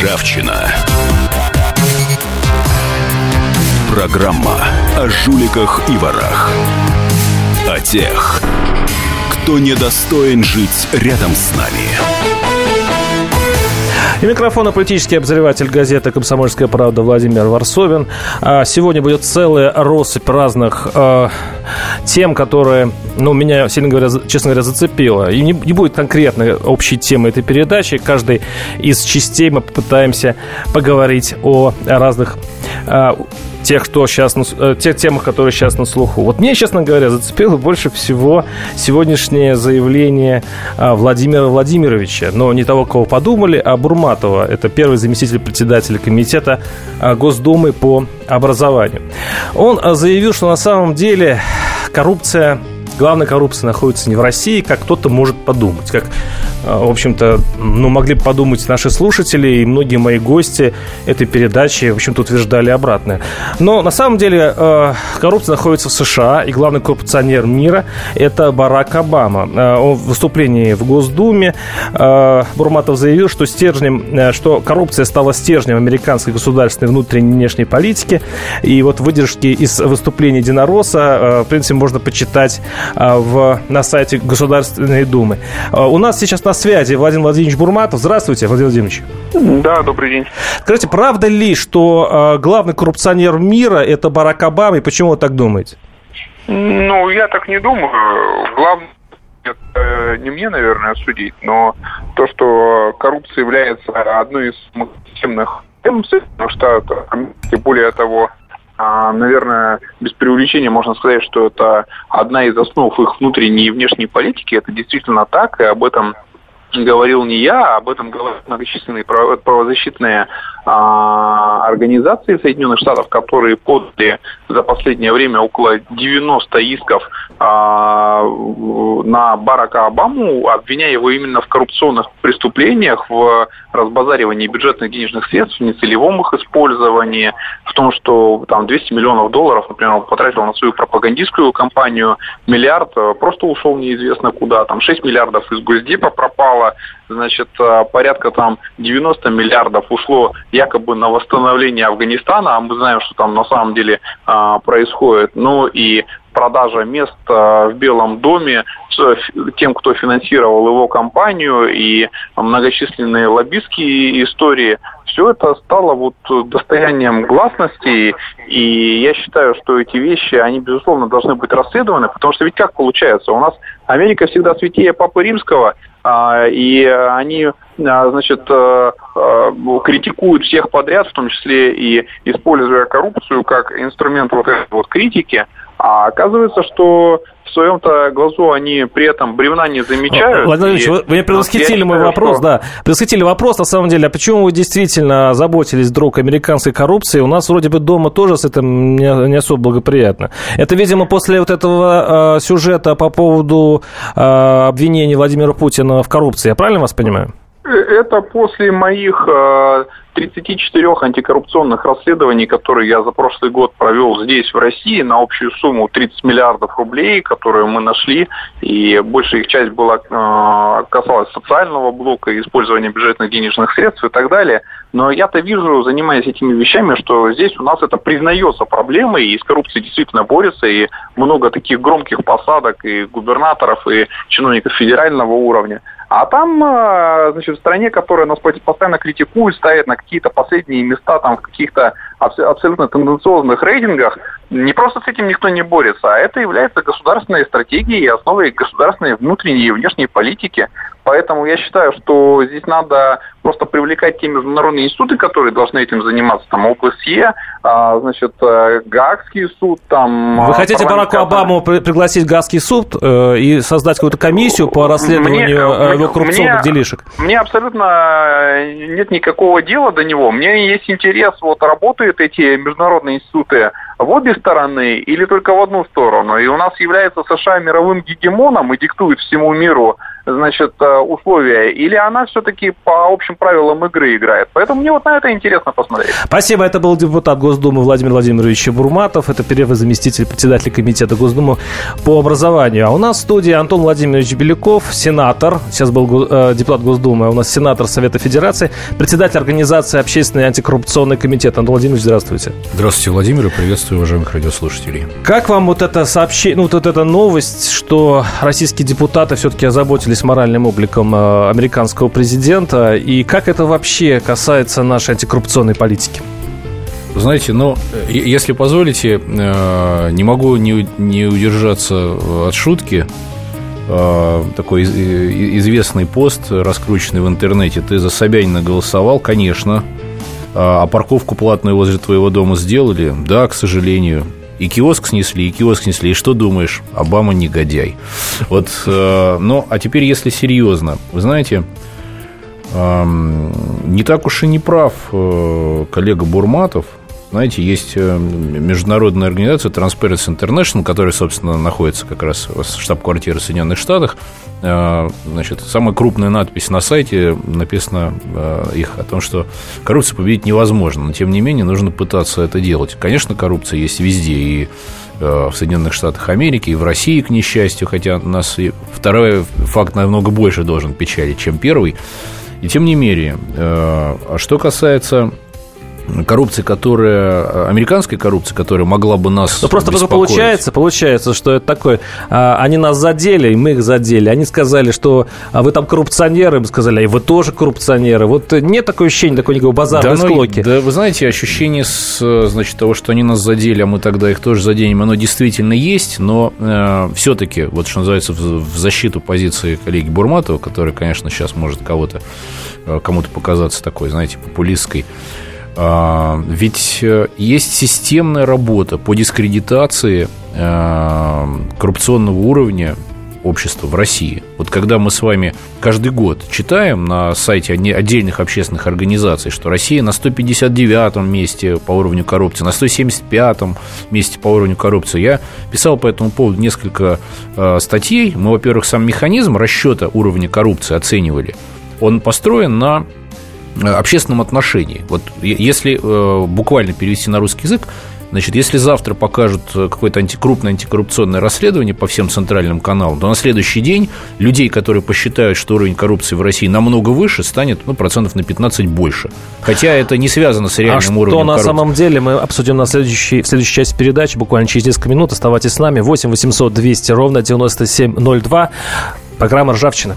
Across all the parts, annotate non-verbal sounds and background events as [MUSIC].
Ржавчина. Программа о жуликах и ворах. О тех, кто недостоин жить рядом с нами. И микрофона политический обозреватель газеты «Комсомольская правда» Владимир Варсовин. А, сегодня будет целая россыпь разных э, тем, которые, ну, меня, сильно говоря, честно говоря, зацепило. И не, не будет конкретной общей темы этой передачи. Каждой из частей мы попытаемся поговорить о разных э, тех, кто сейчас, э, тех темах, которые сейчас на слуху. Вот мне, честно говоря, зацепило больше всего сегодняшнее заявление а, Владимира Владимировича, но не того, кого подумали, а Бурматова. Это первый заместитель председателя комитета а, Госдумы по образованию. Он заявил, что на самом деле коррупция главная коррупция находится не в России, как кто-то может подумать. Как, э, в общем-то, ну, могли бы подумать наши слушатели и многие мои гости этой передачи, в общем-то, утверждали обратное. Но на самом деле э, коррупция находится в США, и главный коррупционер мира – это Барак Обама. Э, он в выступлении в Госдуме Бурматов заявил, что стержнем, что коррупция стала стержнем американской государственной внутренней и внешней политики. И вот выдержки из выступления Единоросса, в принципе, можно почитать в, на сайте Государственной Думы. А, у нас сейчас на связи Владимир Владимирович Бурматов. Здравствуйте, Владимир Владимирович. Да, добрый день. Скажите, правда ли, что а, главный коррупционер мира – это Барак Обама, и почему вы так думаете? Ну, я так не думаю. Главное это не мне, наверное, судить, но то, что коррупция является одной из системных тем Соединенных Штатов, более того, а, наверное, без преувеличения можно сказать, что это одна из основ их внутренней и внешней политики. Это действительно так, и об этом говорил не я, а об этом говорят многочисленные правозащитные а, организации Соединенных Штатов, которые подали за последнее время около 90 исков а, на Барака Обаму, обвиняя его именно в коррупционных преступлениях, в разбазаривании бюджетных денежных средств, в нецелевом их использовании, в том, что там 200 миллионов долларов, например, он потратил на свою пропагандистскую кампанию, миллиард э, просто ушел неизвестно куда, там 6 миллиардов из Госдепа пропало, значит, э, порядка там 90 миллиардов ушло якобы на восстановление Афганистана, а мы знаем, что там на самом деле а, происходит. Ну и продажа мест в Белом доме тем, кто финансировал его кампанию и многочисленные лоббистские истории, все это стало вот достоянием гласности, и я считаю, что эти вещи, они, безусловно, должны быть расследованы, потому что ведь как получается, у нас Америка всегда святее Папы Римского, а, и они, а, значит, а, критикуют всех подряд, в том числе и используя коррупцию как инструмент вот этой вот критики, а оказывается, что в своем-то глазу они при этом бревна не замечают. Владимир Ильич, вы, вы предвосхитили мой вопрос, что... да. Предвосхитили вопрос, на самом деле, а почему вы действительно заботились вдруг американской коррупции? У нас вроде бы дома тоже с этим не, не особо благоприятно. Это, видимо, после вот этого э, сюжета по поводу э, обвинений Владимира Путина в коррупции. Я правильно вас понимаю? Это после моих э, 34 антикоррупционных расследований, которые я за прошлый год провел здесь, в России, на общую сумму 30 миллиардов рублей, которые мы нашли, и большая их часть была, э, касалась социального блока, использования бюджетных денежных средств и так далее. Но я-то вижу, занимаясь этими вещами, что здесь у нас это признается проблемой, и с коррупцией действительно борется, и много таких громких посадок и губернаторов, и чиновников федерального уровня. А там, э, значит, в стране, которая нас постоянно критикует, ставит на какие-то последние места там в каких-то абсолютно тенденциозных рейтингах, не просто с этим никто не борется, а это является государственной стратегией и основой государственной внутренней и внешней политики. Поэтому я считаю, что здесь надо просто привлекать те международные институты, которые должны этим заниматься, там ОБСЕ, а, значит, э, Гаагский суд, там... Вы хотите Бараку Обаму пригласить Гаагский суд э, и создать какую-то комиссию по расследованию мне, э, его коррупционных мне, делишек? Мне абсолютно нет никакого дела до него. Мне есть интерес, вот работают эти международные институты, в обе стороны или только в одну сторону. И у нас является США мировым гегемоном и диктует всему миру значит, э, условия, или она все-таки по общим правилам игры играет. Поэтому мне вот на это интересно посмотреть. Спасибо. Это был депутат Госдумы Владимир Владимирович Бурматов. Это первый заместитель председателя комитета Госдумы по образованию. А у нас в студии Антон Владимирович Беляков, сенатор. Сейчас был э, депутат Госдумы, а у нас сенатор Совета Федерации, председатель организации Общественный антикоррупционный комитет. Антон Владимирович, здравствуйте. Здравствуйте, Владимир, и приветствую уважаемых радиослушателей. Как вам вот это сообщение, ну, вот эта новость, что российские депутаты все-таки озаботились моральным обликом э, американского президента. И как это вообще касается нашей антикоррупционной политики? Знаете, ну, если позволите, э, не могу не, не удержаться от шутки. Э, такой известный пост, раскрученный в интернете. Ты за Собянина голосовал? Конечно. А парковку платную возле твоего дома сделали? Да, к сожалению. И киоск снесли, и киоск снесли. И что думаешь? Обама негодяй. Вот, э, ну, а теперь, если серьезно, вы знаете, не так уж и не прав э, коллега Бурматов. Знаете, есть э, международная организация Transparency International, которая, собственно, находится как раз в штаб-квартире в Соединенных Штатах. Э, значит, самая крупная надпись на сайте написано э, их о том, что коррупцию победить невозможно, но тем не менее нужно пытаться это делать. Конечно, коррупция есть везде, и в Соединенных Штатах Америки, и в России, к несчастью, хотя нас второй факт намного больше должен печалить, чем первый. И тем не менее, а что касается коррупции, которая, американской коррупции, которая могла бы нас Ну, просто получается, получается, что это такое, а, они нас задели, и мы их задели. Они сказали, что а вы там коррупционеры, мы сказали, а и вы тоже коррупционеры. Вот нет такого ощущения, такой никакого базара, да, склоки. Ну, да, вы знаете, ощущение, с, значит, того, что они нас задели, а мы тогда их тоже заденем, оно действительно есть, но э, все-таки, вот что называется, в, в защиту позиции коллеги Бурматова, который, конечно, сейчас может кого-то, э, кому-то показаться такой, знаете, популистской, ведь э, есть системная работа по дискредитации э, коррупционного уровня общества в России. Вот когда мы с вами каждый год читаем на сайте отдельных общественных организаций, что Россия на 159-м месте по уровню коррупции, на 175-м месте по уровню коррупции, я писал по этому поводу несколько э, статей. Мы, во-первых, сам механизм расчета уровня коррупции оценивали. Он построен на общественном отношении. Вот если э, буквально перевести на русский язык, Значит, если завтра покажут э, какое-то антикрупное антикоррупционное расследование по всем центральным каналам, то на следующий день людей, которые посчитают, что уровень коррупции в России намного выше, станет ну, процентов на 15 больше. Хотя это не связано с реальным а уровнем что на самом деле мы обсудим на следующей, в следующей части передачи, буквально через несколько минут. Оставайтесь с нами. 8 800 200 ровно 9702. Программа «Ржавчина».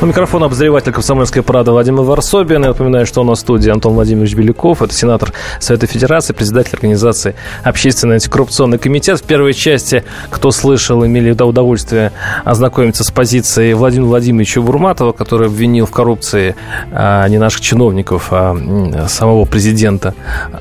У микрофона обозреватель «Комсомольской правды» Владимир Варсобин. Я напоминаю, что у нас в студии Антон Владимирович Беляков. Это сенатор Совета Федерации, председатель организации Общественный антикоррупционный комитет. В первой части, кто слышал, имели удовольствие ознакомиться с позицией Владимира Владимировича Бурматова, который обвинил в коррупции а, не наших чиновников, а самого президента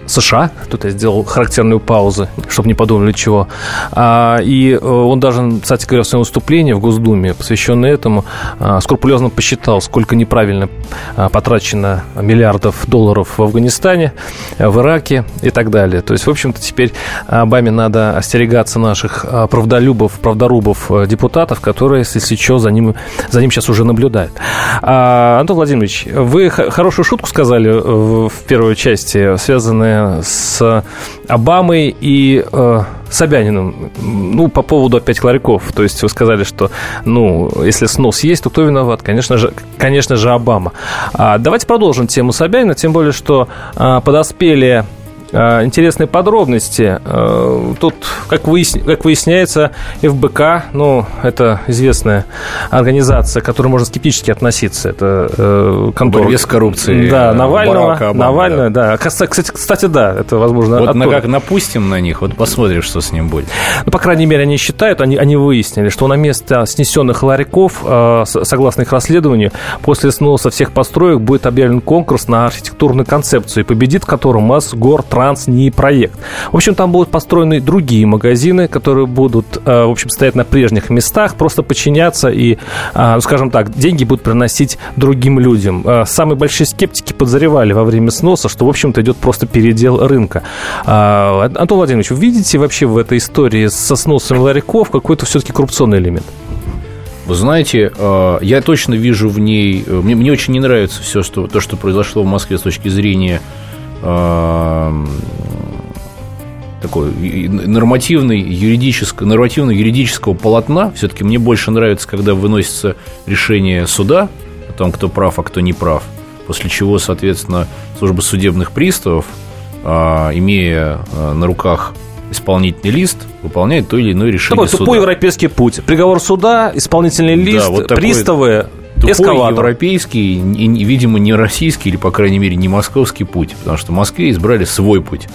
США. Тут я сделал характерную паузу, чтобы не подумали чего. А, и э, он даже, кстати говоря, в своем выступлении в Госдуме, посвященное этому, а, скрупулезно он посчитал, сколько неправильно а, потрачено миллиардов долларов в Афганистане, в Ираке и так далее. То есть, в общем-то, теперь Обаме надо остерегаться наших а, правдолюбов, правдорубов э, депутатов, которые, если что, за ним, за ним сейчас уже наблюдают. А, Антон Владимирович, вы хорошую шутку сказали в первой части, связанную с Обамой и э, Собяниным, ну, по поводу опять ларьков. То есть вы сказали, что, ну, если снос есть, то кто виноват? Конечно же, конечно же, Обама. А, давайте продолжим тему Собянина, тем более, что а, подоспели интересные подробности. А, тут, как, выясня, как выясняется, ФБК, ну, это известная организация, к которой можно скептически относиться. Это э, контора... Борьбе с коррупцией. Да, Навального. Обама, Навального, да. да. Кстати, кстати, да, это возможно. Вот мы как напустим на них, вот посмотрим, что с ним будет. Ну, по крайней мере, они считают, они, они выяснили, что на место снесенных ларьков, э, согласно их расследованию, после сноса всех построек будет объявлен конкурс на архитектурную концепцию, и победит в котором Мосгор Транс не проект. В общем, там будут построены другие магазины, которые будут, э, в общем, стоять на прежних местах, просто подчиняться и, э, ну, скажем так, деньги будут приносить другим людям. Э, самые большие скептики подозревали во время сноса, что, в общем-то, идет просто передел рынка. Антон Владимирович, вы видите вообще в этой истории со сносом ларьков какой-то все-таки коррупционный элемент? Вы знаете, я точно вижу в ней... Мне, мне очень не нравится все, что, то, что произошло в Москве с точки зрения такой нормативный юридического, нормативно юридического полотна. Все-таки мне больше нравится, когда выносится решение суда о том, кто прав, а кто не прав. После чего, соответственно, служба судебных приставов, а, имея а, на руках исполнительный лист, выполняет то или иное решение Такой суда. тупой европейский путь. Приговор суда, исполнительный лист, да, вот приставы, тупой эскалатор. европейский, видимо, не российский или, по крайней мере, не московский путь, потому что в Москве избрали свой путь.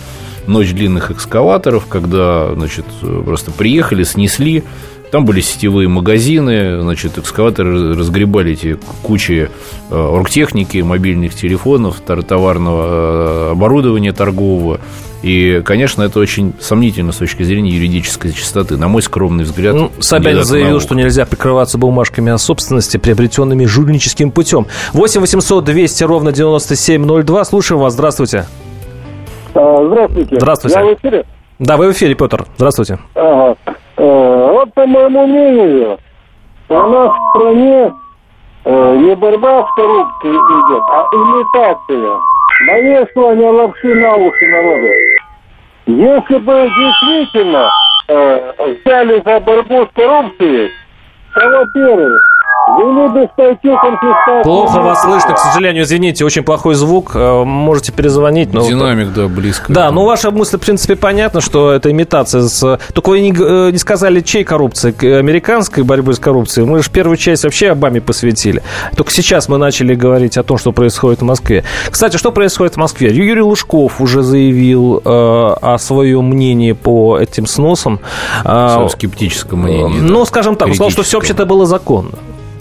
Ночь длинных экскаваторов, когда, значит, просто приехали, снесли, там были сетевые магазины, значит, экскаваторы разгребали эти кучи э, оргтехники, мобильных телефонов, товарного э, оборудования торгового. И, конечно, это очень сомнительно с точки зрения юридической чистоты, на мой скромный взгляд. Ну, Собянин заявил, что нельзя прикрываться бумажками о собственности, приобретенными жульническим путем. 8 800 200 ровно 9702. Слушаем вас. Здравствуйте. А, здравствуйте. Здравствуйте. Я в эфире? Да, вы в эфире, Петр. Здравствуйте. Ага. Вот по моему мнению, у нас в стране э, не борьба с коррупцией идет, а имитация навешивание лапши на уши народа. Если бы действительно э, взяли за борьбу с коррупцией, то, во-первых, Плохо вас слышно, к сожалению, извините, очень плохой звук. Э, можете перезвонить. Но Динамик, да, близко. Да, ну ваша мысль, в принципе, понятна, что это имитация. С... Только вы не, э, не сказали, чей коррупции? Американской борьбы с коррупцией. Мы же первую часть вообще Обаме посвятили. Только сейчас мы начали говорить о том, что происходит в Москве. Кстати, что происходит в Москве? Юрий Лужков уже заявил э, о своем мнении по этим сносам. Э, Своем скептическом мнении. Ну, да. скажем так, он сказал, что все вообще-то было законно.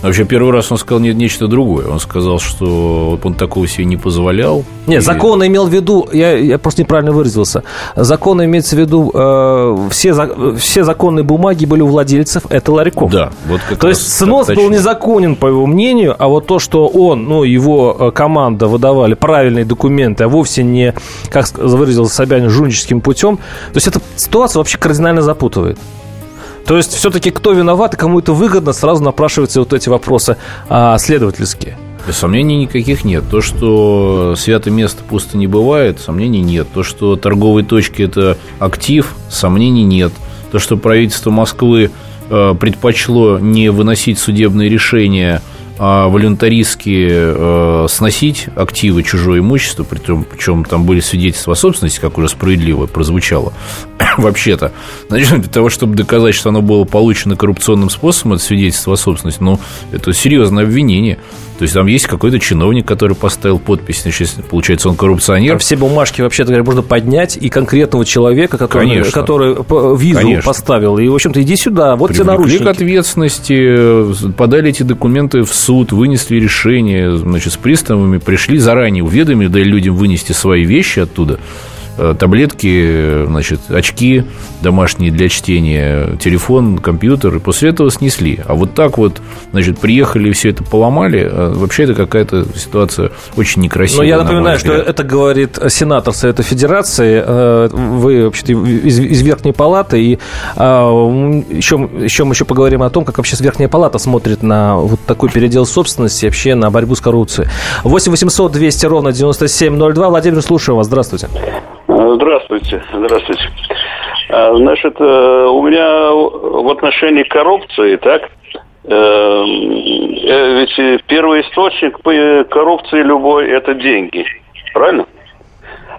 Вообще, первый раз он сказал не, нечто другое. Он сказал, что он такого себе не позволял. Нет, и... закон имел в виду, я, я просто неправильно выразился. Закон имеется в виду, э, все, за, все законные бумаги были у владельцев, это ларьков. Да, вот как То есть снос был незаконен, по его мнению, а вот то, что он, ну, его э, команда выдавали правильные документы, а вовсе не, как выразился Собянин, жульническим путем, то есть эта ситуация вообще кардинально запутывает. То есть все-таки кто виноват и кому это выгодно, сразу напрашиваются вот эти вопросы а, следовательские. Сомнений никаких нет. То, что святое место пусто не бывает, сомнений нет. То, что торговые точки – это актив, сомнений нет. То, что правительство Москвы э, предпочло не выносить судебные решения – волюнтаристски э, сносить активы, чужое имущество, причем, причем там были свидетельства о собственности, как уже справедливо прозвучало, [COUGHS] вообще-то. Значит, для того, чтобы доказать, что оно было получено коррупционным способом, это свидетельство о собственности, ну, это серьезное обвинение. То есть там есть какой-то чиновник, который поставил подпись, значит, получается, он коррупционер. Там все бумажки, вообще-то говоря, можно поднять, и конкретного человека, который, Конечно. который визу Конечно. поставил. И, в общем-то, иди сюда, вот тебе наручники. к ответственности, подали эти документы в суд, вынесли решение, значит, с приставами, пришли заранее, уведомили, дали людям вынести свои вещи оттуда. Э, таблетки, значит, очки домашние для чтения, телефон, компьютер, и после этого снесли. А вот так вот, значит, приехали и все это поломали, а вообще это какая-то ситуация очень некрасивая. Но я напоминаю, что это говорит сенатор Совета Федерации, э, вы вообще-то из, из Верхней Палаты, и еще, а, еще мы еще поговорим о том, как вообще Верхняя Палата смотрит на вот такой передел собственности, вообще на борьбу с коррупцией. 8 800 200 ровно 9702. Владимир, слушаю вас. Здравствуйте. Здравствуйте, здравствуйте. А, значит, э, у меня в отношении коррупции, так, э, э, ведь первый источник коррупции любой – это деньги. Правильно?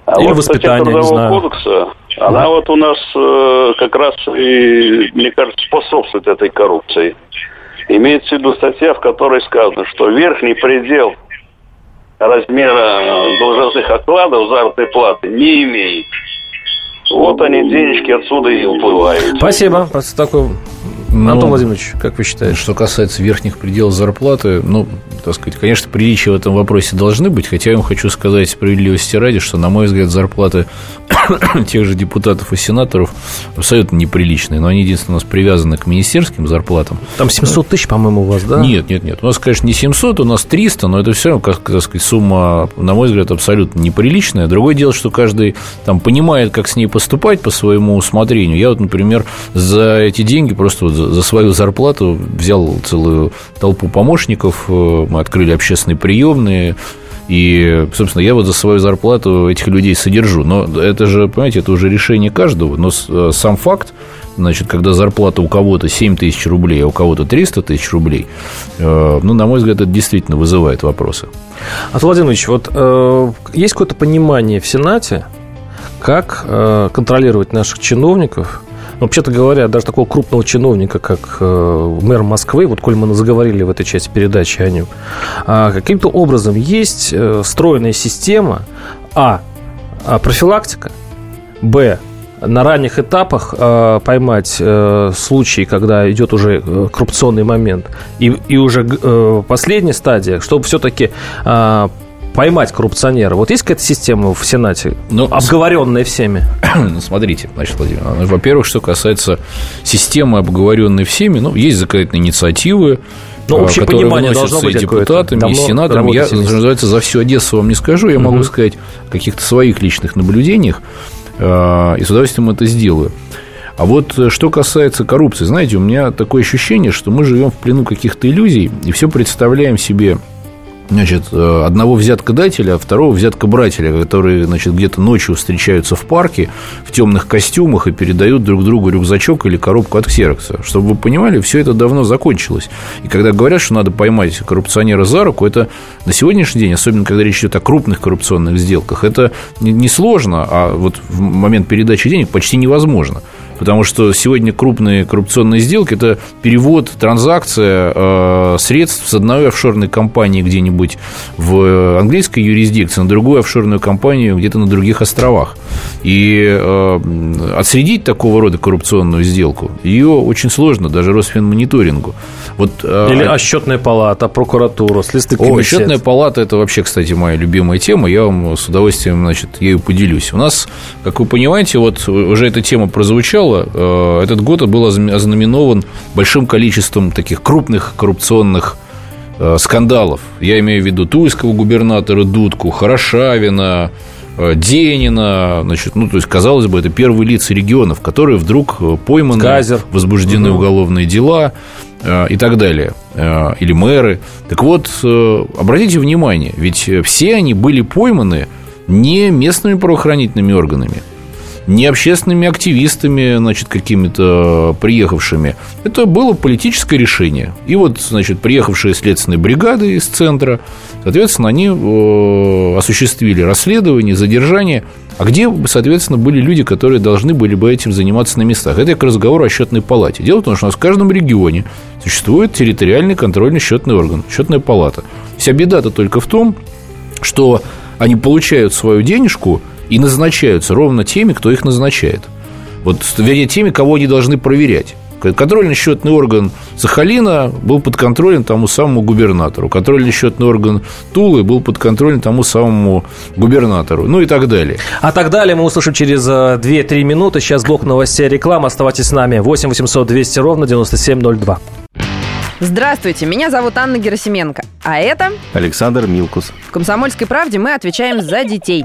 А Или вот воспитание, статья Трудового кодекса, она вот у нас как раз, и, мне кажется, способствует этой коррупции. Имеется в виду статья, в которой сказано, что верхний предел размера должностных окладов заработной платы не имеет. Вот они, денежки отсюда и уплывают. Спасибо. Такой ну, Антон Владимирович, как вы считаете? Что касается верхних пределов зарплаты, ну, так сказать, конечно, приличия в этом вопросе должны быть, хотя я вам хочу сказать справедливости ради, что, на мой взгляд, зарплаты [COUGHS] тех же депутатов и сенаторов абсолютно неприличные, но они, единственное, у нас привязаны к министерским зарплатам. Там 700 тысяч, по-моему, у вас, да? Нет, нет, нет. У нас, конечно, не 700, у нас 300, но это все равно, как, так сказать, сумма, на мой взгляд, абсолютно неприличная. Другое дело, что каждый там понимает, как с ней поступать по своему усмотрению. Я вот, например, за эти деньги просто вот за свою зарплату взял целую толпу помощников, э, мы открыли общественные приемные, и, собственно, я вот за свою зарплату этих людей содержу. Но это же, понимаете, это уже решение каждого. Но э, сам факт, значит, когда зарплата у кого-то 7 тысяч рублей, а у кого-то 300 тысяч рублей, э, ну, на мой взгляд, это действительно вызывает вопросы. А Владимирович, вот есть какое-то понимание в Сенате, как контролировать наших чиновников, вообще-то говоря, даже такого крупного чиновника, как э, мэр Москвы, вот коль мы заговорили в этой части передачи о нем, э, каким-то образом есть э, встроенная система, а, а профилактика, б, на ранних этапах э, поймать э, случаи, когда идет уже э, коррупционный момент, и, и уже э, последняя стадия, чтобы все-таки э, поймать коррупционера? Вот есть какая-то система в Сенате, ну, обговоренная всеми? [CLEARS THROAT] Ну, смотрите, значит, Владимир, ну, во-первых, что касается системы, обговоренной всеми, ну, есть законодательные инициативы, ну, а, общее понимание должно быть депутатами, и сенаторами. Я, что называется, за всю Одессу вам не скажу, я угу. могу сказать о каких-то своих личных наблюдениях, а, и с удовольствием это сделаю. А вот э, что касается коррупции, знаете, у меня такое ощущение, что мы живем в плену каких-то иллюзий и все представляем себе значит, э, одного взяткодателя, а второго взяткобрателя, которые, значит, где-то ночью встречаются в парке в темных костюмах и передают друг другу рюкзачок или коробку от ксерокса. Чтобы вы понимали, все это давно закончилось. И когда говорят, что надо поймать коррупционера за руку, это на сегодняшний день, особенно когда речь идет о крупных коррупционных сделках, это не сложно, а вот в момент передачи денег почти невозможно. Потому что сегодня крупные коррупционные сделки – это перевод, транзакция э, средств с одной офшорной компании где-нибудь в английской юрисдикции на другую офшорную компанию где-то на других островах. И э, отследить такого рода коррупционную сделку, ее очень сложно, даже Росфинмониторингу. Вот, э, Или а счетная палата, прокуратура, следственный комитет. О, счетная палата – это вообще, кстати, моя любимая тема. Я вам с удовольствием, значит, ею поделюсь. У нас, как вы понимаете, вот уже эта тема прозвучала, дело, э, этот год был ознаменован большим количеством таких крупных коррупционных э, скандалов. Я имею в виду тульского губернатора Дудку, Хорошавина, э, Денина, значит, ну, то есть, казалось бы, это первые лица регионов, которые вдруг пойманы, Казер. возбуждены угу. уголовные дела и так далее, или мэры. Так вот, обратите внимание, ведь все они были пойманы не местными правоохранительными органами, не общественными активистами, значит, какими-то приехавшими. Это было политическое решение. И вот, значит, приехавшие следственные бригады из центра, соответственно, они э, осуществили расследование, задержание. А где, соответственно, были люди, которые должны были бы этим заниматься на местах? Это к разговору о счетной палате. Дело в том, что у нас в каждом регионе существует территориальный контрольный счетный орган, счетная палата. Вся беда-то только в том, что они получают свою денежку – и назначаются ровно теми, кто их назначает. Вот, вернее, теми, кого они должны проверять. Контрольно-счетный орган Сахалина был под контролем тому самому губернатору. Контрольно-счетный орган Тулы был под контролем тому самому губернатору. Ну и так далее. А так далее мы услышим через 2-3 э, минуты. Сейчас блок новостей реклама. Оставайтесь с нами. 8 800 200 ровно 9702. Здравствуйте, меня зовут Анна Герасименко. А это... Александр Милкус. В «Комсомольской правде» мы отвечаем за детей.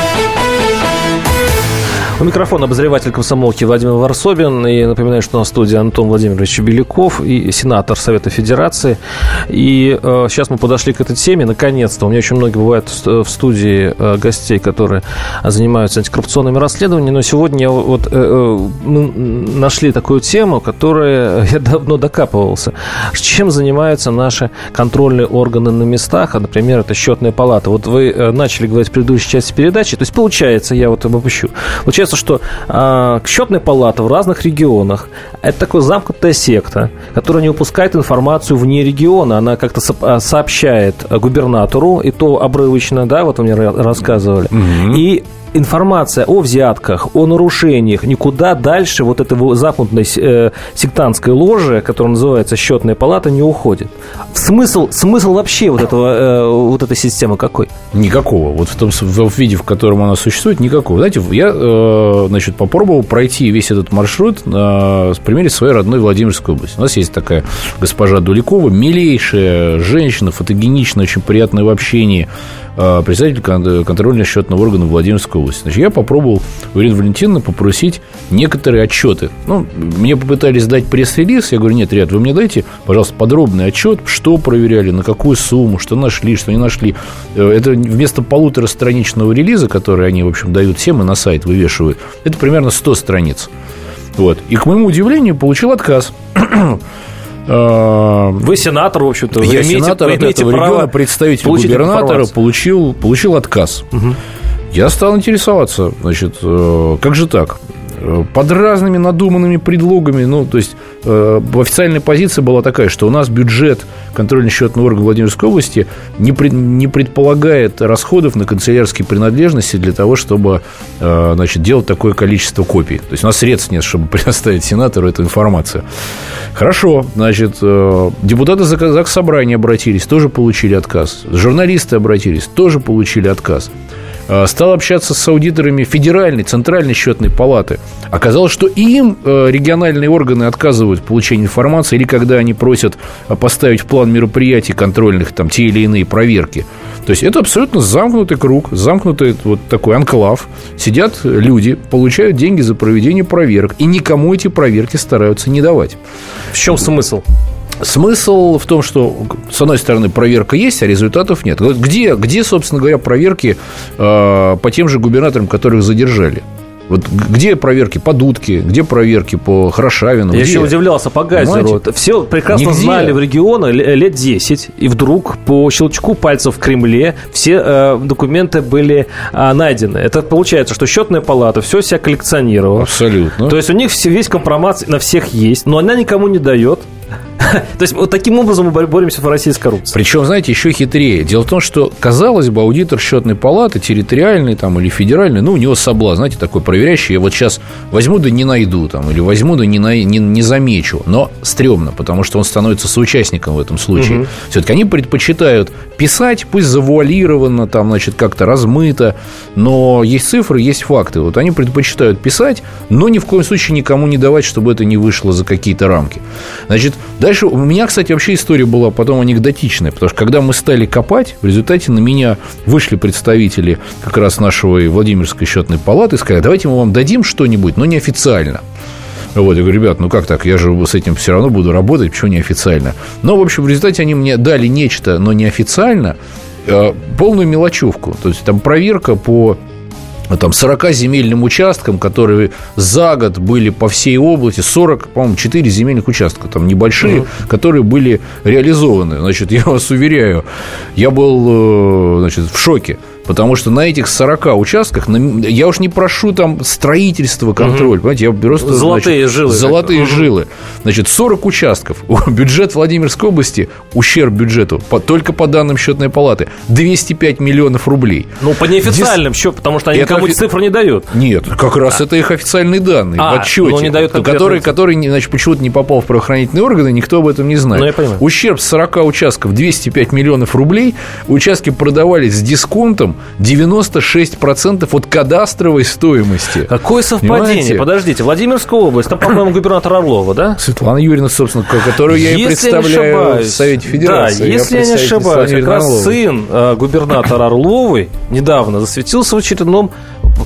У микрофона обозреватель комсомолки Владимир Варсобин. И напоминаю, что на студии Антон Владимирович Беляков и сенатор Совета Федерации. И э, сейчас мы подошли к этой теме. Наконец-то. У меня очень многие бывают в студии э, гостей, которые занимаются антикоррупционными расследованиями. Но сегодня вот э, э, мы нашли такую тему, которая я давно докапывался. Чем занимаются наши контрольные органы на местах? А, например, это счетная палата. Вот вы э, начали говорить в предыдущей части передачи. То есть получается, я вот обобщу. Получается, получается, что э, счетная палата в разных регионах – это такая замкнутая секта, которая не упускает информацию вне региона. Она как-то со- а, сообщает губернатору, и то обрывочно, да, вот вы мне рассказывали. Угу. И информация о взятках, о нарушениях никуда дальше вот этой запутанной э, сектантской ложи, которая называется счетная палата, не уходит. Смысл, смысл вообще вот, этого, э, вот этой системы какой? Никакого. Вот в том в виде, в котором она существует, никакого. Знаете, я э, значит, попробовал пройти весь этот маршрут на примере своей родной Владимирской области. У нас есть такая госпожа Дуликова, милейшая женщина, фотогеничная, очень приятная в общении, э, председатель контрольно-счетного органа Владимирской области. Значит, я попробовал у Ирины Валентиновны попросить некоторые отчеты. Ну, мне попытались дать пресс-релиз, я говорю, нет, ребят, вы мне дайте, пожалуйста, подробный отчет, что проверяли, на какую сумму, что нашли, что не нашли. Э, это вместо полуторастраничного релиза, который они, в общем, дают всем и на сайт вывешивают, это примерно 100 страниц. Вот. И, к моему удивлению, получил отказ. [CLEARS THROAT] Э, вы сенатор, в общем-то. Я имеете, сенатор от этого региона, представитель губернатора, получил, получил отказ. Угу. Я стал интересоваться, значит, э, как же так? Э, под разными надуманными предлогами. Ну, то есть, э, в официальной позиции была такая, что у нас бюджет контрольно-счетного органа Владимирской области не, пред, не предполагает расходов на канцелярские принадлежности для того, чтобы э, значит, делать такое количество копий. То есть, у нас средств нет, чтобы [LAUGHS] предоставить сенатору эту информацию. Хорошо, значит, э, депутаты ЗАГС собрания обратились, тоже получили отказ. Журналисты обратились, тоже получили отказ. Э, стал общаться с аудиторами Федеральной, Центральной счетной палаты. Оказалось, что им э, региональные органы отказывают в получении информации или когда они просят э, поставить в план мероприятий контрольных там те или иные проверки. То есть это абсолютно замкнутый круг, замкнутый вот такой анклав. Сидят люди, получают деньги за проведение проверок, и никому эти проверки стараются не давать. В чем смысл? Смысл в том, что, с одной стороны, проверка есть, а результатов нет. Где, где собственно говоря, проверки э, по тем же губернаторам, которых задержали? Вот где проверки по Дудке, где проверки по Хорошавину? Я где? еще удивлялся по Газеру. Все прекрасно Нигде. знали в регионе лет 10, и вдруг по щелчку пальцев в Кремле все э, документы были э, найдены. Это получается, что счетная палата все себя коллекционировала. Абсолютно. То есть у них весь компромат на всех есть, но она никому не дает. [LAUGHS] То есть вот таким образом мы боремся в России с коррупцией. Причем, знаете, еще хитрее. Дело в том, что, казалось бы, аудитор счетной палаты, территориальный там, или федеральный, ну, у него соблазн, знаете, такой проверяющий, я вот сейчас возьму да не найду, там, или возьму да не, на, не, не замечу. Но стрёмно, потому что он становится соучастником в этом случае. Угу. Все-таки они предпочитают писать, пусть завуалированно, там, значит, как-то размыто, но есть цифры, есть факты. Вот они предпочитают писать, но ни в коем случае никому не давать, чтобы это не вышло за какие-то рамки. Значит, дальше Дальше у меня, кстати, вообще история была потом анекдотичная, потому что когда мы стали копать, в результате на меня вышли представители как раз нашего Владимирской счетной палаты и сказали, давайте мы вам дадим что-нибудь, но неофициально. Вот, я говорю, ребят, ну как так, я же с этим все равно буду работать, почему неофициально? Но, в общем, в результате они мне дали нечто, но неофициально, э, полную мелочевку. То есть там проверка по там, 40 земельным участкам, которые за год были по всей области, 40, по-моему, 4 земельных участка, там небольшие, uh-huh. которые были реализованы. Значит, я вас уверяю, я был, э, значит, в шоке. Потому что на этих 40 участках, я уж не прошу там строительство, контроль, угу. понимаете, я просто... Золотые значит, жилы. Золотые угу. жилы. Значит, 40 участков. [LAUGHS] Бюджет Владимирской области, ущерб бюджету, по, только по данным счетной палаты, 205 миллионов рублей. Ну, по неофициальным Дис... счетам, потому что они Это По-моему, офи- цифры не дают. Нет, как раз это их официальные данные А, в отчете, но не дают который, который значит, почему-то не попал в правоохранительные органы, никто об этом не знает. Ну, я понимаю. Ущерб с 40 участков 205 миллионов рублей. Участки продавались с дисконтом 96% от кадастровой стоимости. Какое совпадение? Понимаете? Подождите, Владимирская область, там, по-моему, губернатор Орлова, да? Светлана Юрьевна, собственно, ко- которую я и Если я не представляю ошибаюсь, в Совете Федерации. Да, если я не представитель ошибаюсь, как раз Орловой. сын э, губернатора Орловой недавно засветился в очередном,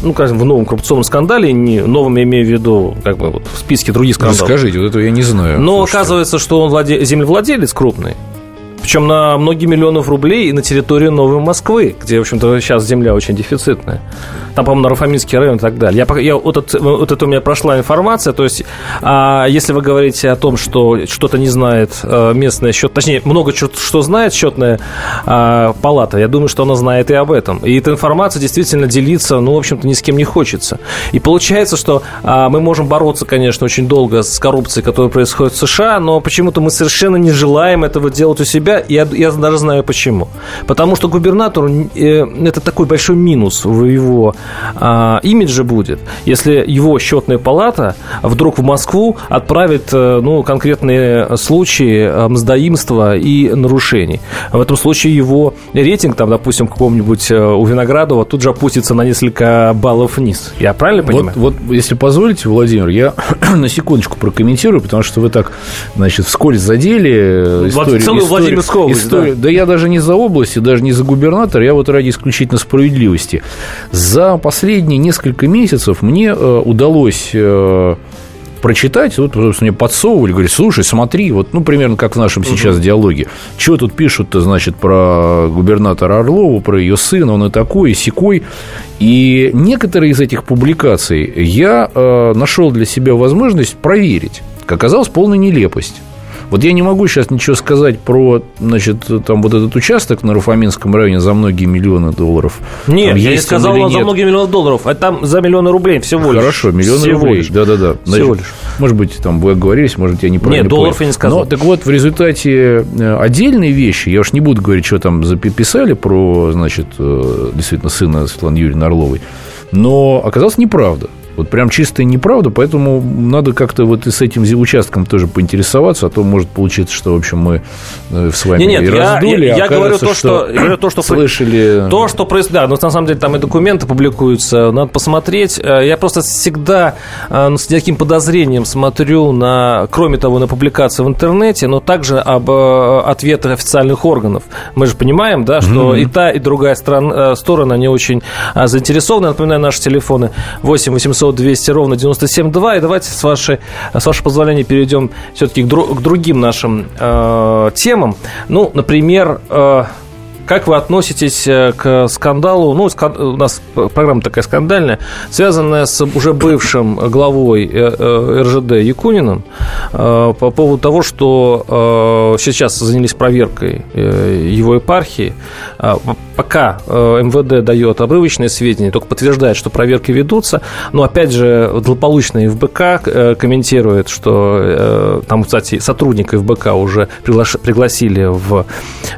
ну, скажем, в новом коррупционном скандале, не новым я имею в виду, как бы, вот, в списке других скандалов. Расскажите, вот этого я не знаю. Но оказывается, что он владе... землевладелец крупный. Причем на многие миллионов рублей и на территории Новой Москвы, где, в общем-то, сейчас земля очень дефицитная. Там, по-моему, на Рафаминский район и так далее. Я, я, вот, это, вот это у меня прошла информация. То есть, а, если вы говорите о том, что что-то не знает а, местная счет, точнее, много что знает счетная а, палата, я думаю, что она знает и об этом. И эта информация действительно делиться, ну, в общем-то, ни с кем не хочется. И получается, что а, мы можем бороться, конечно, очень долго с коррупцией, которая происходит в США, но почему-то мы совершенно не желаем этого делать у себя. И Я, я даже знаю почему. Потому что губернатору э, это такой большой минус в его а, имидже будет, если его счетная палата вдруг в Москву отправит э, ну, конкретные случаи э, мздоимства и нарушений. В этом случае его рейтинг, там, допустим, каком-нибудь э, у Виноградова тут же опустится на несколько баллов вниз. Я правильно понимаю? Вот, вот, если позволите, Владимир, я [CLEARS THROAT] на секундочку прокомментирую, потому что вы так, значит, вскользь задели Вот историю. целую Владимирскую область, историю- да. я даже не за область, и даже не за губернатора, я вот ради исключительно справедливости. За последние несколько месяцев мне э, удалось э, прочитать, вот, собственно, мне подсовывали, говорят, слушай, смотри, вот, ну, примерно как в нашем сейчас диалоге, что тут пишут-то, значит, про губернатора Орлову, про ее сына, он и такой, и сякой, и некоторые из этих публикаций я э, нашел для себя возможность проверить. Как оказалось, полная нелепость. Вот я не могу сейчас ничего сказать про, значит, там вот этот участок на Руфаминском районе за многие миллионы долларов. Нет, Там я не сказал вам за нет. многие миллионы долларов, а там за миллионы рублей всего лишь. Хорошо, миллион Всего рублей. лишь. Да-да-да. Всего лишь. Может быть, там вы оговорились, может, я неправильно Нет, долларов понял. я не сказал. Но, так вот, в результате э, отдельные вещи, я уж не буду говорить, что там записали про, значит, э, действительно, сына Светланы Юрьевны Орловой, но оказалось неправда. Вот прям чистая неправда, поэтому надо как-то вот и с этим участком тоже поинтересоваться, а то может получиться, что, в общем, мы э, с вами Не, нет, и я, раздули, я- а я говорю то, что, я говорю то, что слышали... То, что происходит, да, но на самом деле там и документы публикуются, надо посмотреть. Э, Я просто всегда э, ну, с таким подозрением смотрю на, кроме того, на публикации в интернете, но также об ответах официальных органов. Мы же понимаем, да, что и та, и другая сторона, они очень э, заинтересованы. Напоминаю, наши телефоны 8 800 200 ровно 9702. И давайте, с, вашей, с вашего позволения, перейдем все-таки к, дру- к другим нашим э, темам. Ну, например, э, как вы относитесь э, к скандалу? Ну, у нас программа такая скандальная, связанная с уже бывшим главой э, э, РЖД Якуниным по поводу того, что сейчас занялись проверкой его епархии. Пока э, МВД дает обрывочные сведения, только подтверждает, что проверки ведутся. Но, опять же, злополучный ФБК э, комментирует, что э, там, кстати, сотрудника ФБК уже пригласили в,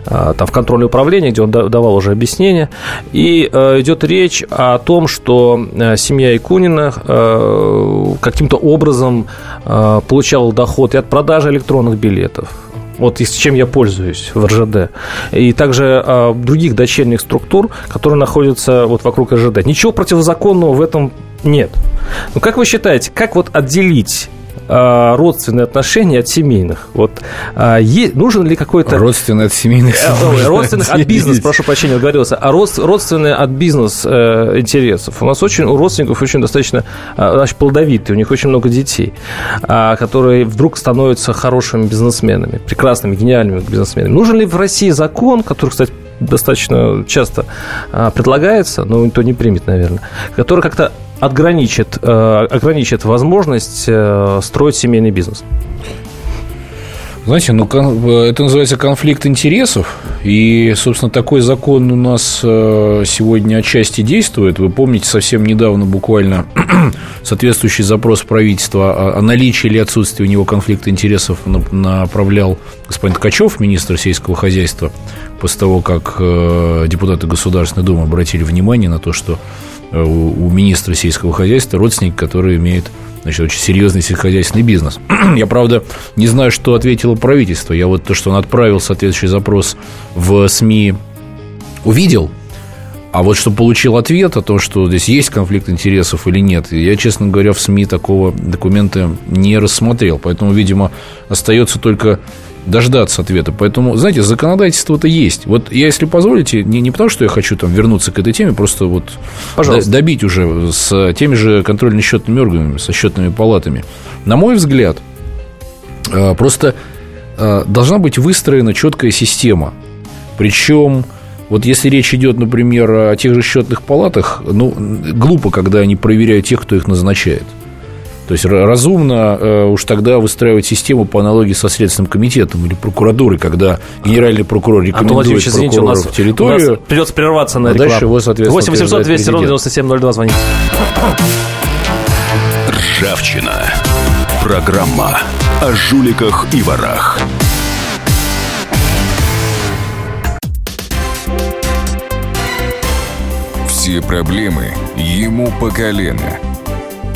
там, в контрольное управление, где он да- давал уже объяснение. И идет речь о том, что семья Якунина каким-то образом получала доход и от продажи электронных билетов, вот и с чем я пользуюсь в РЖД. И также а, других дочерних структур, которые находятся вот вокруг РЖД. Ничего противозаконного в этом нет. Но как вы считаете, как вот отделить родственные отношения от семейных? Вот а, нужен ли какой-то... Родственные от семейных... Э, Родственных от бизнеса, прошу прощения, оговорился. А род- родственные от бизнес э, интересов. У нас очень, у родственников очень достаточно э, значит, плодовитые, у них очень много детей, а, которые вдруг становятся хорошими бизнесменами, прекрасными, гениальными бизнесменами. Нужен ли в России закон, который, кстати, достаточно часто а, предлагается, но никто не примет, наверное, который как-то отграничит, э, ограничит возможность э, строить семейный бизнес. Знаете, ну, кон- это называется конфликт интересов, и, собственно, такой закон у нас э, сегодня отчасти действует. Вы помните, совсем недавно буквально [CLEARS THROAT] соответствующий запрос правительства о- наличии или отсутствии у него конфликта интересов на- направлял господин Ткачев, министр сельского хозяйства, после того, как э, депутаты Государственной Думы обратили внимание на то, что у, у министра сельского хозяйства родственник, который имеет значит, очень серьезный сельскохозяйственный бизнес. [CLEARS THROAT] Я, правда, не знаю, что ответило правительство. Я вот то, что он отправил соответствующий запрос в СМИ, увидел. А вот что получил ответ о том, что здесь есть конфликт интересов или нет, я, честно говоря, в СМИ такого документа не рассмотрел. Поэтому, видимо, остается только дождаться ответа. Поэтому, знаете, законодательство-то есть. Вот я, если позволите, не, не потому, что я хочу там вернуться к этой теме, просто вот Пожалуйста. добить уже с теми же контрольно-счетными органами, со счетными палатами. На мой взгляд, э, просто э, должна быть выстроена четкая система. Причем вот если речь идет, например, о тех же счетных палатах, ну, глупо, когда они проверяют тех, кто их назначает. То есть разумно э, уж тогда выстраивать систему по аналогии со Следственным комитетом или прокуратурой, когда генеральный прокурор рекомендует Антон извините, у нас, в территорию. У нас придется прерваться на а рекламу. дальше его, соответственно, 8 800 200 ровно 9702 звоните. Ржавчина. Программа о жуликах и ворах. Все проблемы ему по колено.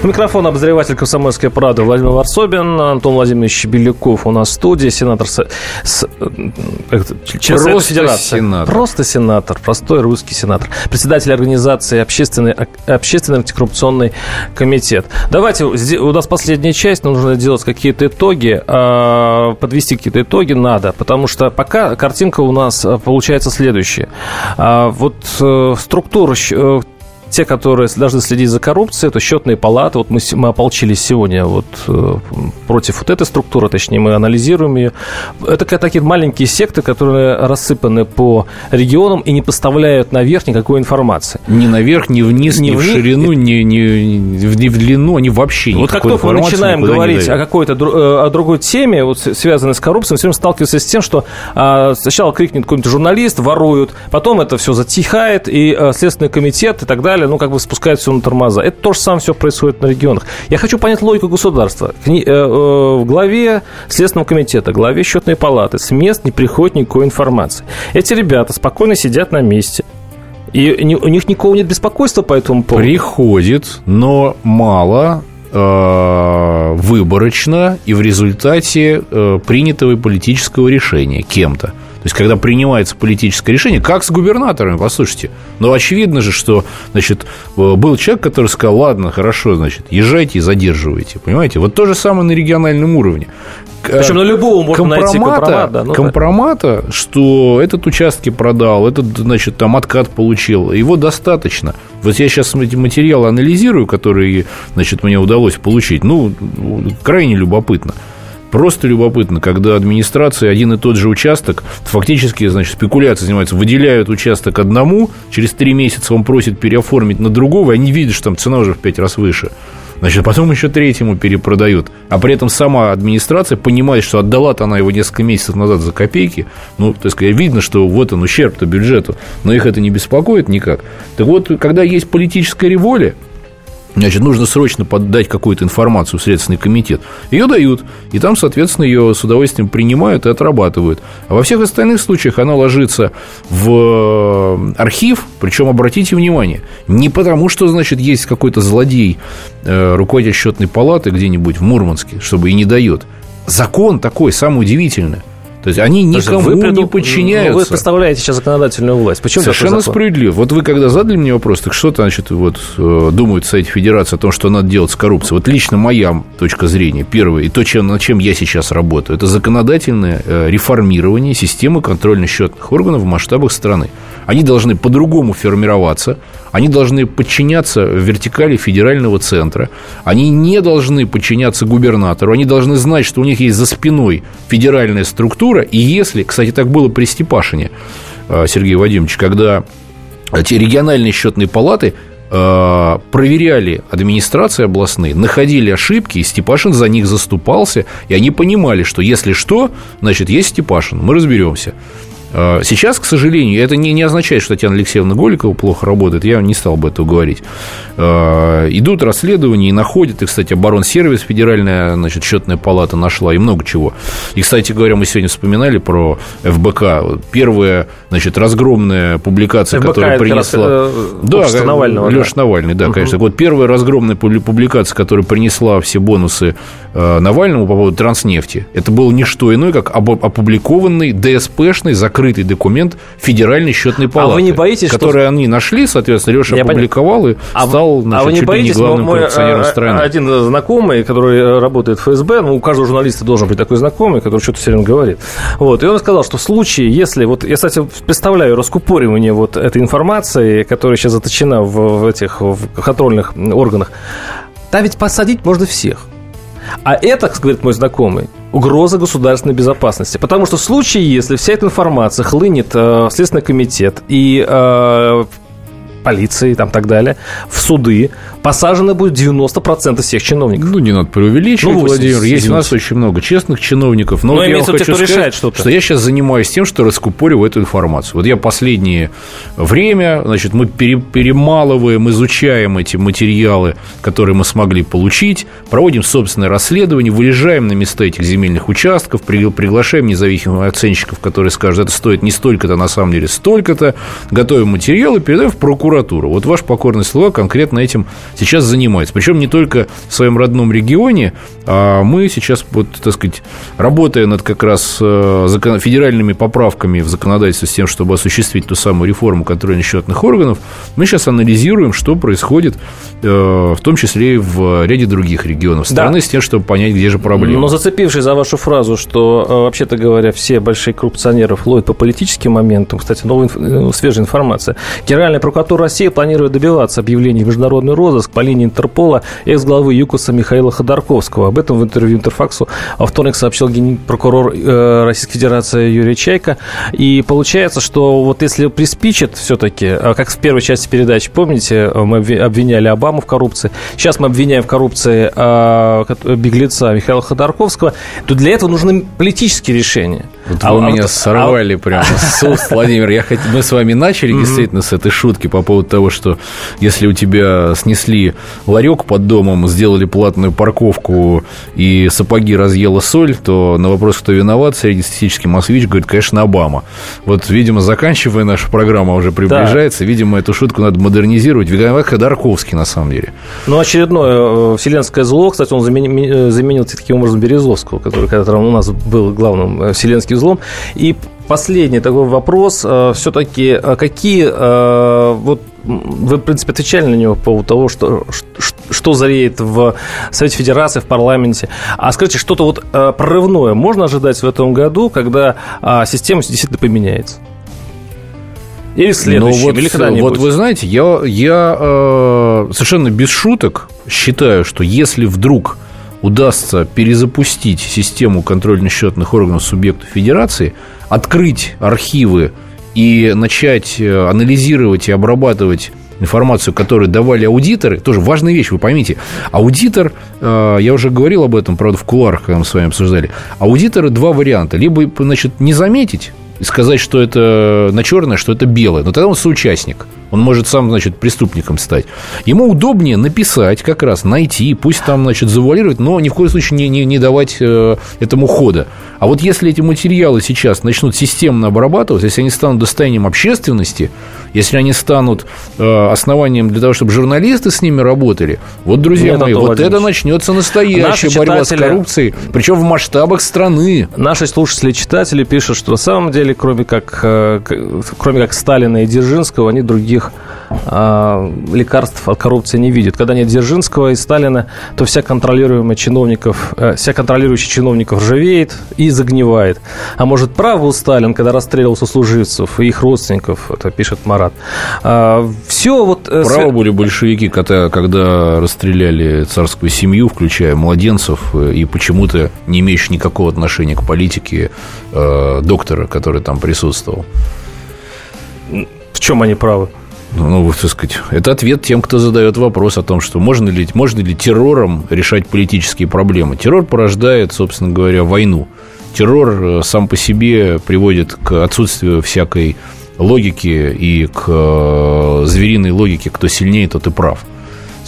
У микрофона обозреватель «Комсомольской правды» Владимир Варсобин, Антон Владимирович Беляков у нас в студии, сенатор с, с, член Просто Федерации. Сенатор. Просто сенатор, простой русский сенатор. Председатель организации Общественный, Общественный антикоррупционный комитет. Давайте, у нас последняя часть, нужно делать какие-то итоги, а, подвести какие-то итоги надо, потому что пока картинка у нас а, получается следующая. А, вот э, структура э, те, которые должны следить за коррупцией, это счетные палаты. Вот мы, мы ополчились сегодня вот э, против вот этой структуры, точнее, мы анализируем ее. Это такие маленькие секты, которые рассыпаны по регионам и не поставляют наверх никакой информации. Ни наверх, ни вниз, ни, ни в ширину, ни, ни, ни в длину, они вообще Вот как только мы начинаем говорить о какой-то э, о другой теме, вот, связанной с коррупцией, мы все время сталкиваемся с тем, что а, сначала крикнет какой-нибудь журналист, воруют, потом это все затихает, и а, Следственный комитет и так далее далее, ну, как бы спускает все на тормоза. Это то же самое все происходит на регионах. Я хочу понять логику государства. Э, э, в главе Следственного комитета, главе счетной палаты с мест не приходит никакой информации. Эти ребята спокойно сидят на месте, и у них никакого нет беспокойства по этому поводу. Приходит, но мало, э, выборочно и в результате принятого политического решения кем-то. То есть, когда принимается политическое решение, как с губернаторами, послушайте. Но очевидно же, что, значит, э, был человек, который сказал, ладно, хорошо, значит, езжайте и задерживайте. Понимаете? Вот то же самое на региональном уровне. Причем на любого можно найти компромат. Да, ну, компромата, да. что этот участки продал, этот, значит, там откат получил, его достаточно. Вот я сейчас эти материалы анализирую, которые, значит, мне удалось получить. Ну, крайне любопытно. Просто любопытно, когда администрация один и тот же участок, фактически, значит, спекуляцией занимается, выделяют участок одному, через три месяца он просит переоформить на другого, и они видят, что там цена уже в пять раз выше. Значит, потом еще третьему перепродают. А при этом сама администрация понимает, что отдала-то она его несколько месяцев назад за копейки. Ну, то есть, видно, что вот он ущерб-то бюджету. Но их это не беспокоит никак. Так вот, когда есть политическая револия, Значит, нужно срочно подать какую-то информацию в Следственный комитет. Ее дают, и там, соответственно, ее с удовольствием принимают и отрабатывают. А во всех остальных случаях она ложится в э, архив, причем, обратите внимание, не потому, что, значит, есть какой-то злодей, э, руководитель счетной палаты где-нибудь в Мурманске, чтобы и не дает. Закон такой, самое удивительное. То есть они никому вы преду... не подчиняются. Ну, вы представляете сейчас законодательную власть. Почему Совершенно справедливо. Вот вы когда задали мне вопрос, так что значит, вот, э, думают Совет Федерации о том, что надо делать с коррупцией? Вот лично моя точка зрения, первое, и то, чем, над чем я сейчас работаю, это законодательное э, реформирование системы контрольно-счетных органов в масштабах страны. Они должны по-другому формироваться, они должны подчиняться вертикали федерального центра, они не должны подчиняться губернатору, они должны знать, что у них есть за спиной федеральная структура, и если, кстати, так было при Степашине, э, Сергей Вадимович, когда эти региональные счетные палаты э, проверяли администрации областные, находили ошибки, и Степашин за них заступался, и они понимали, что если что, значит, есть Степашин, мы разберемся. А, сейчас, к сожалению, это не, не означает, что Татьяна Алексеевна Голикова плохо работает, я не стал бы этого говорить. А, идут расследования и находят, и, кстати, оборонсервис, федеральная значит, счетная палата нашла, и много чего. И, кстати говоря, мы сегодня вспоминали про ФБК. Первая, значит, разгромная публикация, ФБК которая принесла... Э, да, Навального. Леша да. Навальный, да, угу. конечно. Вот первая разгромная публикация, которая принесла все бонусы э, Навальному по поводу транснефти, это было не что иное, как опубликованный ДСПшный закрытый открытый документ Федеральной счетной палаты. А вы не боитесь, который что... они нашли, соответственно, Леша Я опубликовал понятно. и а стал, значит, а вы не чуть боитесь, ли не главным мой, коррупционером мой, страны. Один знакомый, который работает в ФСБ, ну, у каждого журналиста должен быть такой знакомый, который что-то все время говорит. Вот, и он сказал, что в случае, если, вот, я, кстати, представляю раскупоривание вот этой информации, которая сейчас заточена в, в этих в контрольных органах, там ведь посадить можно всех. А это, говорит мой знакомый, угроза государственной безопасности. Потому что в случае, если вся эта информация хлынет э, в Следственный комитет и э, полиции и там так далее, в суды, посажено будет 90% всех чиновников. Ну, не надо преувеличивать, ну, 80, Владимир. Есть извините. у нас очень много честных чиновников. Но, но вот я хочу сказать, решает что-то. что я сейчас занимаюсь тем, что раскупориваю эту информацию. Вот я последнее время, значит, мы перемалываем, изучаем эти материалы, которые мы смогли получить, проводим собственное расследование, выезжаем на места этих земельных участков, приглашаем независимых оценщиков, которые скажут, это стоит не столько-то, на самом деле столько-то, готовим материалы, передаем в прокуратуру. Вот ваш покорный слуга конкретно этим сейчас занимается. Причем не только в своем родном регионе, а мы сейчас, вот, так сказать, работая над как раз э, федеральными поправками в законодательстве с тем, чтобы осуществить ту самую реформу контрольно-счетных органов, мы сейчас анализируем, что происходит, э, в том числе и в ряде других регионов страны, да. с тем, чтобы понять, где же проблема. Но зацепившись за вашу фразу, что, э, вообще-то говоря, все большие коррупционеры ловят по политическим моментам, кстати, новая, свежая информация. Генеральная прокуратура России планирует добиваться объявления в международный розыск по линии Интерпола экс-главы ЮКОСа Михаила Ходорковского. Об этом в интервью Интерфаксу во вторник сообщил генпрокурор э, Российской Федерации Юрий Чайка. И получается, что вот если приспичит все-таки, э, как в первой части передачи, помните, мы обвиняли Обаму в коррупции, сейчас мы обвиняем в коррупции беглеца Михаила Ходорковского, то для этого нужны политические решения. Вот а, вы а, меня а, сорвали а, прямо с уст, Владимир. Я хот... Мы с вами начали действительно с этой шутки по поводу того, что если у тебя снесли ларек под домом, сделали платную парковку и сапоги разъела соль, то на вопрос, кто виноват, среднестатистический москвич говорит, конечно, Обама. Вот, видимо, заканчивая наша программа уже приближается, да. видимо, эту шутку надо модернизировать. Виноват Ходорковский, на самом деле. Ну, очередное э, вселенское зло, кстати, он заменил, заменил таким образом Березовского, который когда-то у нас был главным э, вселенским злом. И последний такой вопрос. Э, Все-таки какие вот вы, в принципе, отвечали на него по поводу того, что, что зареет в Совете Федерации, в парламенте. А скажите, что-то вот э, прорывное можно ожидать в этом году, когда а, система действительно поменяется? Или следующем, ну, вот, или когда-нибудь. Вот вы знаете, я, я э, совершенно без шуток считаю, что если вдруг удастся перезапустить систему контрольно-счетных органов субъектов федерации, открыть архивы и начать э, анализировать и обрабатывать информацию, которую давали аудиторы, тоже важная вещь, вы поймите. Аудитор, э, я уже говорил об этом, правда, в кулуарах, когда мы с вами обсуждали, аудиторы два варианта. Либо, значит, не заметить и сказать, что это на черное, что это белое, но тогда он соучастник – Он может сам, значит, преступником стать. Ему удобнее написать как раз, найти, пусть там, значит, завуалировать, но ни в коем случае не, не, не давать э, этому хода. А вот если эти материалы сейчас начнут системно обрабатываться, если они станут достоянием общественности, если они станут э, основанием для того, чтобы журналисты с ними работали, вот, друзья Нет, мои, вот Владимирович. это начнется настоящая борьба с коррупцией, причем в масштабах страны. Наши слушатели, читатели пишут, что на самом деле, кроме как, э, кроме как Сталина и Дзержинского, они других э, лекарств от коррупции не видят. Когда нет Дзержинского и Сталина, то вся контролируемая чиновников, э, вся контролирующая чиновников ржавеет и загнивает. А может, прав был Сталин, когда расстреливал сослуживцев и их родственников, это пишет Марат. А, все вот... Э, Правы были большевики, когда, когда расстреляли царскую семью, включая младенцев, э, и почему-то не имеющий никакого отношения к политике э, доктора, который там присутствовал. В чем они правы? Ну, ну, так сказать, это ответ тем, кто задает вопрос о том, что можно ли, можно ли террором решать политические проблемы. Террор порождает, собственно говоря, войну. Террор э, сам по себе приводит к отсутствию всякой логики и к э, звериной логике, кто сильнее, тот и прав.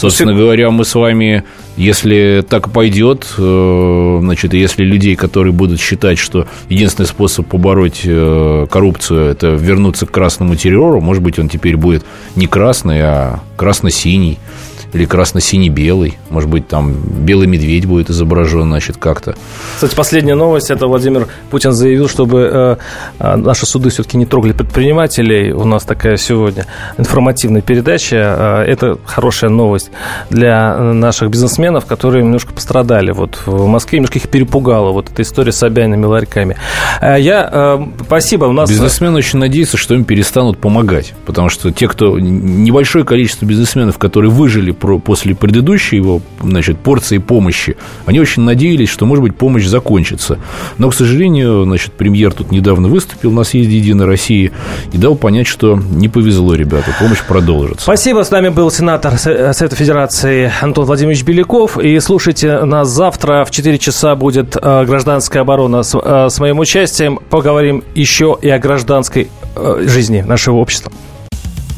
Собственно говоря, мы с вами, если так пойдет, э, значит, если людей, которые будут считать, что единственный способ побороть э, коррупцию – это вернуться к красному террору, может быть, он теперь будет не красный, а красно-синий – или красно-синий-белый. Может быть, там белый медведь будет изображен, значит, как-то. Кстати, последняя новость. Это Владимир Путин заявил, чтобы э, э, наши суды все-таки не трогали предпринимателей. У нас такая сегодня информативная передача. Э, это хорошая новость для наших бизнесменов, которые немножко пострадали. Вот в Москве немножко их перепугала вот эта история с Собяниными ларьками. Э, я... Э, спасибо. У нас... Бизнесмены очень надеются, что им перестанут помогать. Потому что те, кто... Небольшое количество бизнесменов, которые выжили после предыдущей его значит, порции помощи, они очень надеялись, что, может быть, помощь закончится. Но, к сожалению, значит, премьер тут недавно выступил на съезде «Единой России» и дал понять, что не повезло, ребята, помощь продолжится. Спасибо. С нами был сенатор Совета Федерации Антон Владимирович Беляков. И слушайте нас завтра в 4 часа будет э, гражданская оборона с, э, с моим участием. Поговорим еще и о гражданской э, жизни нашего общества.